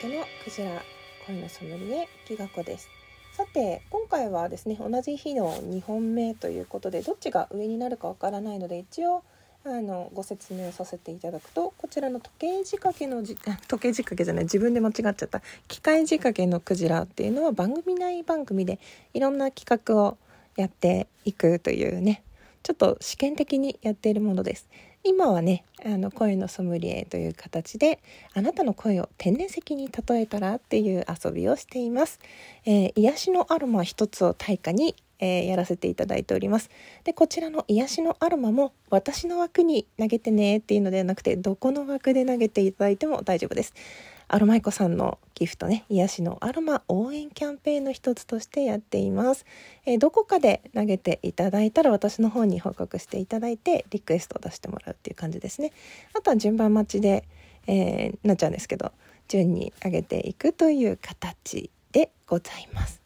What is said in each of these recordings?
けのクジラ恋のソムリエきがこです。さて今回はですね同じ日の2本目ということでどっちが上になるかわからないので一応あのご説明させていただくとこちらの時計仕掛けの 時計仕掛けじゃない自分で間違っちゃった。機械仕掛けのクジラっていうのは番組内番組でいろんな企画をやっていくというねちょっと試験的にやっているものです。今はねあの声のソムリエという形であなたの声を天然石に例えたらっていう遊びをしています、えー、癒しのアロマ一つを対価に、えー、やらせていただいております。でこちらの癒しのアロマも私の枠に投げてねっていうのではなくてどこの枠で投げていただいても大丈夫です。アロマイコさんのギフトね癒しのアロマ応援キャンペーンの一つとしてやっています、えー、どこかで投げていただいたら私の方に報告していただいてリクエストを出してもらうっていう感じですね。あとは順番待ちで、えー、なっちゃうんですけど順に上げていくという形でございます。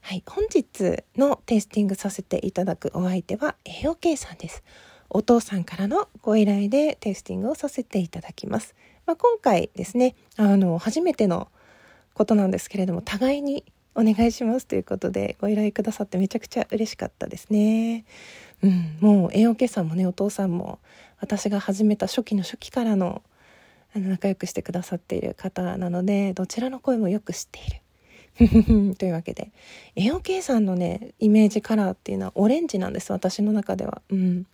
はい、本日のテイスティングさせていただくお相手は AOK さんです。お父さんからのご依頼でテイスティングをさせていただきます。まあ、今回ですねあの初めてのことなんですけれども互いにお願いしますということでご依頼くださってめちゃくちゃ嬉しかったですね。うん、もう AOK さんもねお父さんも私が始めた初期の初期からのあの仲良くしてくださっている方なのでどちらの声もよく知っている。というわけで AOK さんのねイメージカラーっていうのはオレンジなんです私の中では。うん、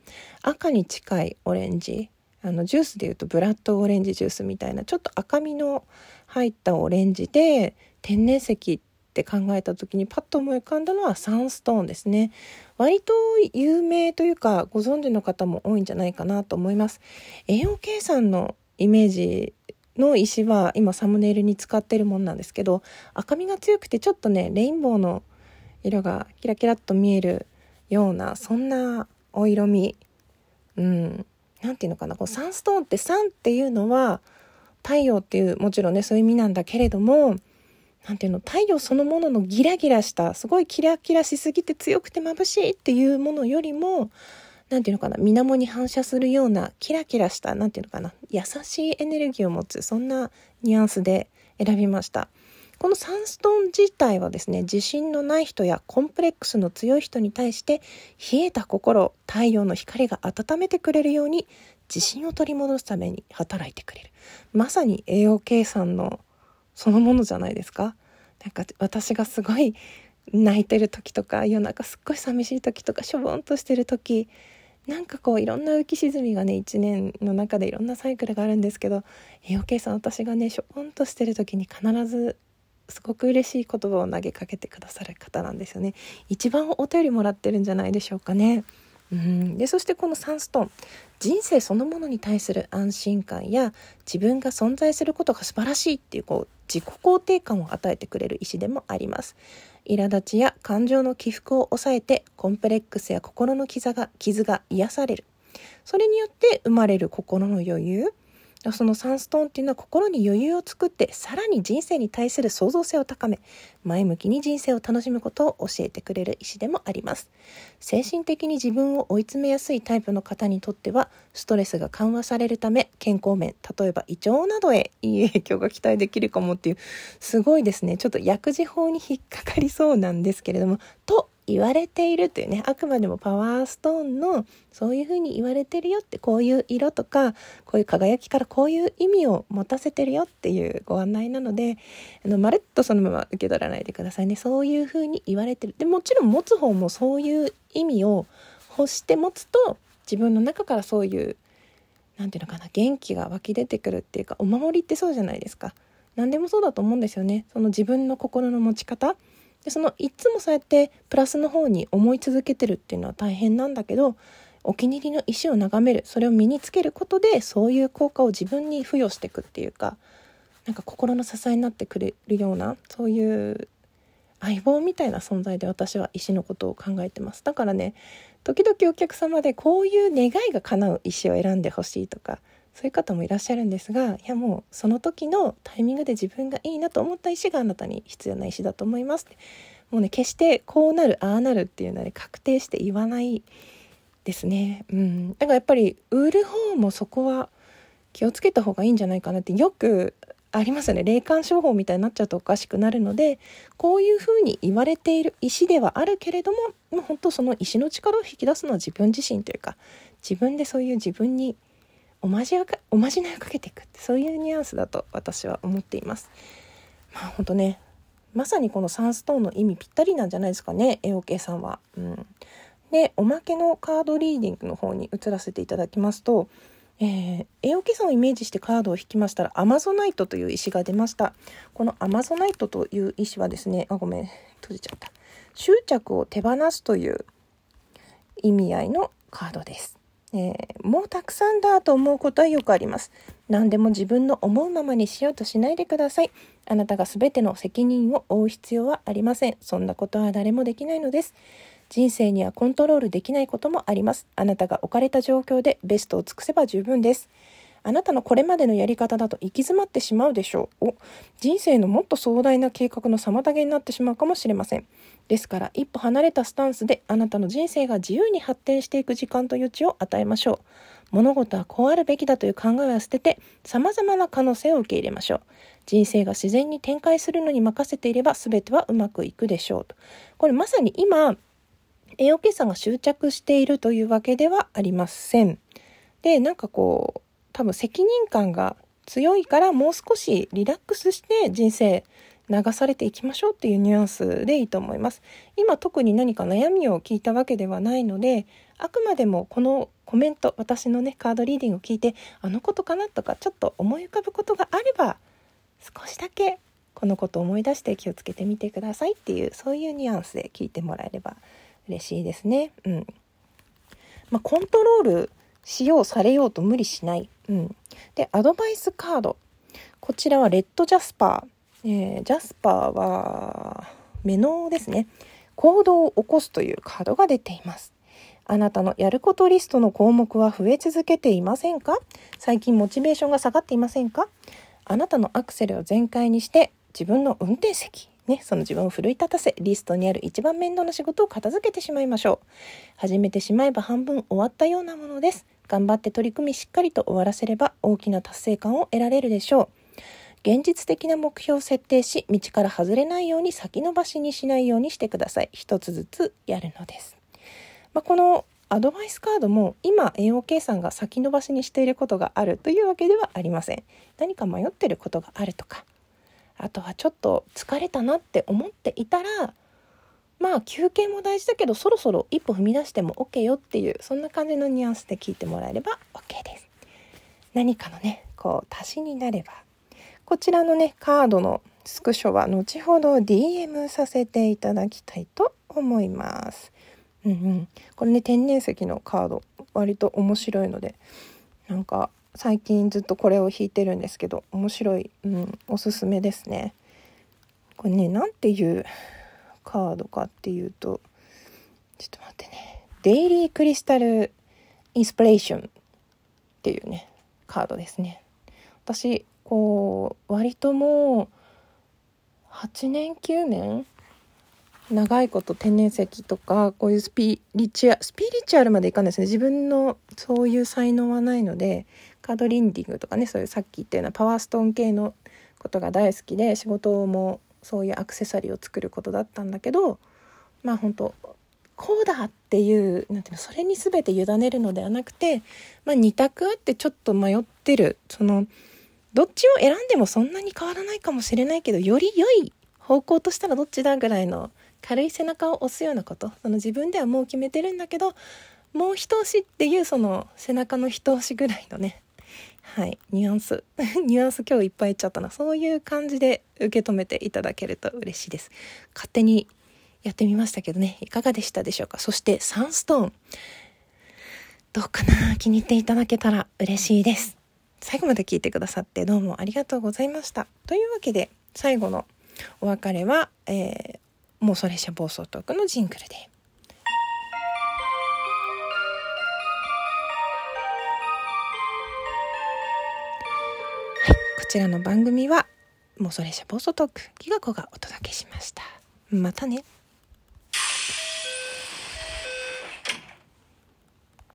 赤に近いオレンジあのジュースでいうとブラッドオレンジジュースみたいなちょっと赤みの入ったオレンジで天然石って考えた時にパッと思い浮かんだのはサンストーンですね。割と有名というかご存知の方も多いんじゃないかなと思います。AOK さんのイメージの石は今サムネイルに使ってるものなんですけど赤みが強くてちょっとねレインボーの色がキラキラっと見えるようなそんなお色味。うん。何て言うのかなこうサンストーンってサンっていうのは太陽っていうもちろんねそういう意味なんだけれども何ていうの太陽そのもののギラギラしたすごいキラキラしすぎて強くて眩しいっていうものよりも何ていうのかな水面に反射するようなキラキラした何ていうのかな優しいエネルギーを持つそんなニュアンスで選びました。このサンストーン自体はですね自信のない人やコンプレックスの強い人に対して冷えた心太陽の光が温めてくれるように自信を取り戻すために働いてくれる。まさに AOK さんのそのものじゃないですか。なんか私がすごい泣いてる時とか夜中すっごい寂しい時とかしょぼんとしてる時なんかこういろんな浮き沈みがね1年の中でいろんなサイクルがあるんですけど AOK さん私がねしょぼんとしてる時に必ずすごく嬉しい言葉を投げかけてくださる方なんですよね。一番お便りもらってるんじゃないでしょうかね。うん。でそしてこのサンストーン。人生そのものに対する安心感や自分が存在することが素晴らしいっていうこう自己肯定感を与えてくれる石でもあります。苛立ちや感情の起伏を抑えてコンプレックスや心の傷が傷が癒される。それによって生まれる心の余裕。そのサンストーンっていうのは心に余裕を作ってさらに人生に対する創造性を高め前向きに人生を楽しむことを教えてくれる石でもあります。精神的に自分を追い詰めやすいタイプの方にとってはストレスが緩和されるため健康面例えば胃腸などへいい影響が期待できるかもっていうすごいですね。ちょっと薬事法に引っかかりそうなんですけれどもと言われているというねあくまでもパワーストーンのそういうふうに言われてるよってこういう色とかこういう輝きからこういう意味を持たせてるよっていうご案内なのであのまるっとそのまま受け取らないでくださいね。そういうふうに言われてる。でもちろん持つ方もそういう意味を欲して持つと自分の中からそういう何て言うのかな元気が湧き出てくるっていうかお守りってそうじゃないですか。何でもそうだと思うんですよね。その自分の心の持ち方。でそのいつもそうやってプラスの方に思い続けてるっていうのは大変なんだけどお気に入りの石を眺める。それを身につけることでそういう効果を自分に付与していくっていうかなんか心の支えになってくれるようなそういう相棒みたいな存在で私は石のことを考えてます。だからね時々お客様でこういう願いが叶う石を選んでほしいとかそういう方もいらっしゃるんですがいやもうその時のタイミングで自分がいいなと思った石があなたに必要な石だと思いますもうね決してこうなるああなるっていうのはね確定して言わないですね。うん。だからやっぱり売る方もそこは気をつけた方がいいんじゃないかなってよくありますよね。霊感商法みたいになっちゃうとおかしくなるのでこういうふうに言われている石ではあるけれどももう本当その石の力を引き出すのは自分自身というか自分でそういう自分におまじかおまじないをかけていくってそういうニュアンスだと私は思っています。まあ本当ねまさにこのサンストーンの意味ぴったりなんじゃないですかね AOK さんは。うん、でおまけのカードリーディングの方に移らせていただきますとえー、エオケさんをイメージしてカードを引きましたらアマゾナイトという石が出ましたこのアマゾナイトという石はですねあごめん閉じちゃった執着を手放すという意味合いのカードです、えー、もうたくさんだと思うことはよくあります何でも自分の思うままにしようとしないでくださいあなたが全ての責任を負う必要はありませんそんなことは誰もできないのです人生にはコントロールできないこともあります。あなたが置かれた状況でベストを尽くせば十分です。あなたのこれまでのやり方だと行き詰まってしまうでしょう。お人生のもっと壮大な計画の妨げになってしまうかもしれません。ですから一歩離れたスタンスであなたの人生が自由に発展していく時間と余地を与えましょう。物事はこうあるべきだという考えは捨てて様々な可能性を受け入れましょう。人生が自然に展開するのに任せていれば全てはうまくいくでしょうと。これまさに今栄養計算が執着しているというわけではありません。で、なんかこう、多分責任感が強いからもう少しリラックスして人生流されていきましょうっていうニュアンスでいいと思います。今特に何か悩みを聞いたわけではないので、あくまでもこのコメント、私のね、カードリーディングを聞いて、あのことかなとかちょっと思い浮かぶことがあれば、少しだけこのことを思い出して気をつけてみてくださいっていう、そういうニュアンスで聞いてもらえれば嬉しいですね。うん。まあ、コントロールしようされようと無理しない。うん。で、アドバイスカード。こちらはレッドジャスパー。えー、ジャスパーは、目のですね。行動を起こすというカードが出ています。あなたのやることリストの項目は増え続けていませんか？最近モチベーションが下がっていませんか？あなたのアクセルを全開にして自分の運転席ね、その自分を奮い立たせ、リストにある一番面倒な仕事を片付けてしまいましょう。始めてしまえば半分終わったようなものです。頑張って取り組みしっかりと終わらせれば大きな達成感を得られるでしょう。現実的な目標を設定し、道から外れないように先延ばしにしないようにしてください。一つずつやるのです。まあ、このアドバイスカードも今 AOK さんが先延ばしにしていることがあるというわけではありません。何か迷ってることがあるとか、あとはちょっと疲れたなって思っていたらまあ休憩も大事だけどそろそろ一歩踏み出しても OK よっていうそんな感じのニュアンスで聞いてもらえれば OK です。何かのねこう足しになればこちらのねカードのスクショは後ほど DM させていただきたいと思います。うんうん、これね天然石のカード割と面白いのでなんか最近ずっとこれを弾いてるんですけど面白い、うん、おすすめですねこれね何ていうカードかっていうとちょっと待ってね。デイリークリスタルインスピレーションっていうねカードですね。私こう割ともう8年9年長いこと天然石とかこういうスピリチュアスピリチュアルまでいかないですね。自分のそういう才能はないのでカードリンディングとかねそういうさっき言ったようなパワーストーン系のことが大好きで仕事もそういうアクセサリーを作ることだったんだけどまあ本当こうだっていうなんていうのそれに全て委ねるのではなくて、まあ、2択ってちょっと迷ってる。そのどっちを選んでもそんなに変わらないかもしれないけどより良い方向としたらどっちだぐらいの軽い背中を押すようなこと。その自分ではもう決めてるんだけどもう一押しっていうその背中の一押しぐらいのねはい、ニュアンス。ニュアンス今日いっぱい言っちゃったな。そういう感じで受け止めていただけると嬉しいです。勝手にやってみましたけどねいかがでしたでしょうか？そしてサンストーン。どうかな？気に入っていただけたら嬉しいです。最後まで聞いてくださってどうもありがとうございました。というわけで最後のお別れは、えー、もうそれじゃ暴走トークのジングルで。ちらの番組は、もうそれじゃぼそトーク、ギガ子がお届けしました。またね。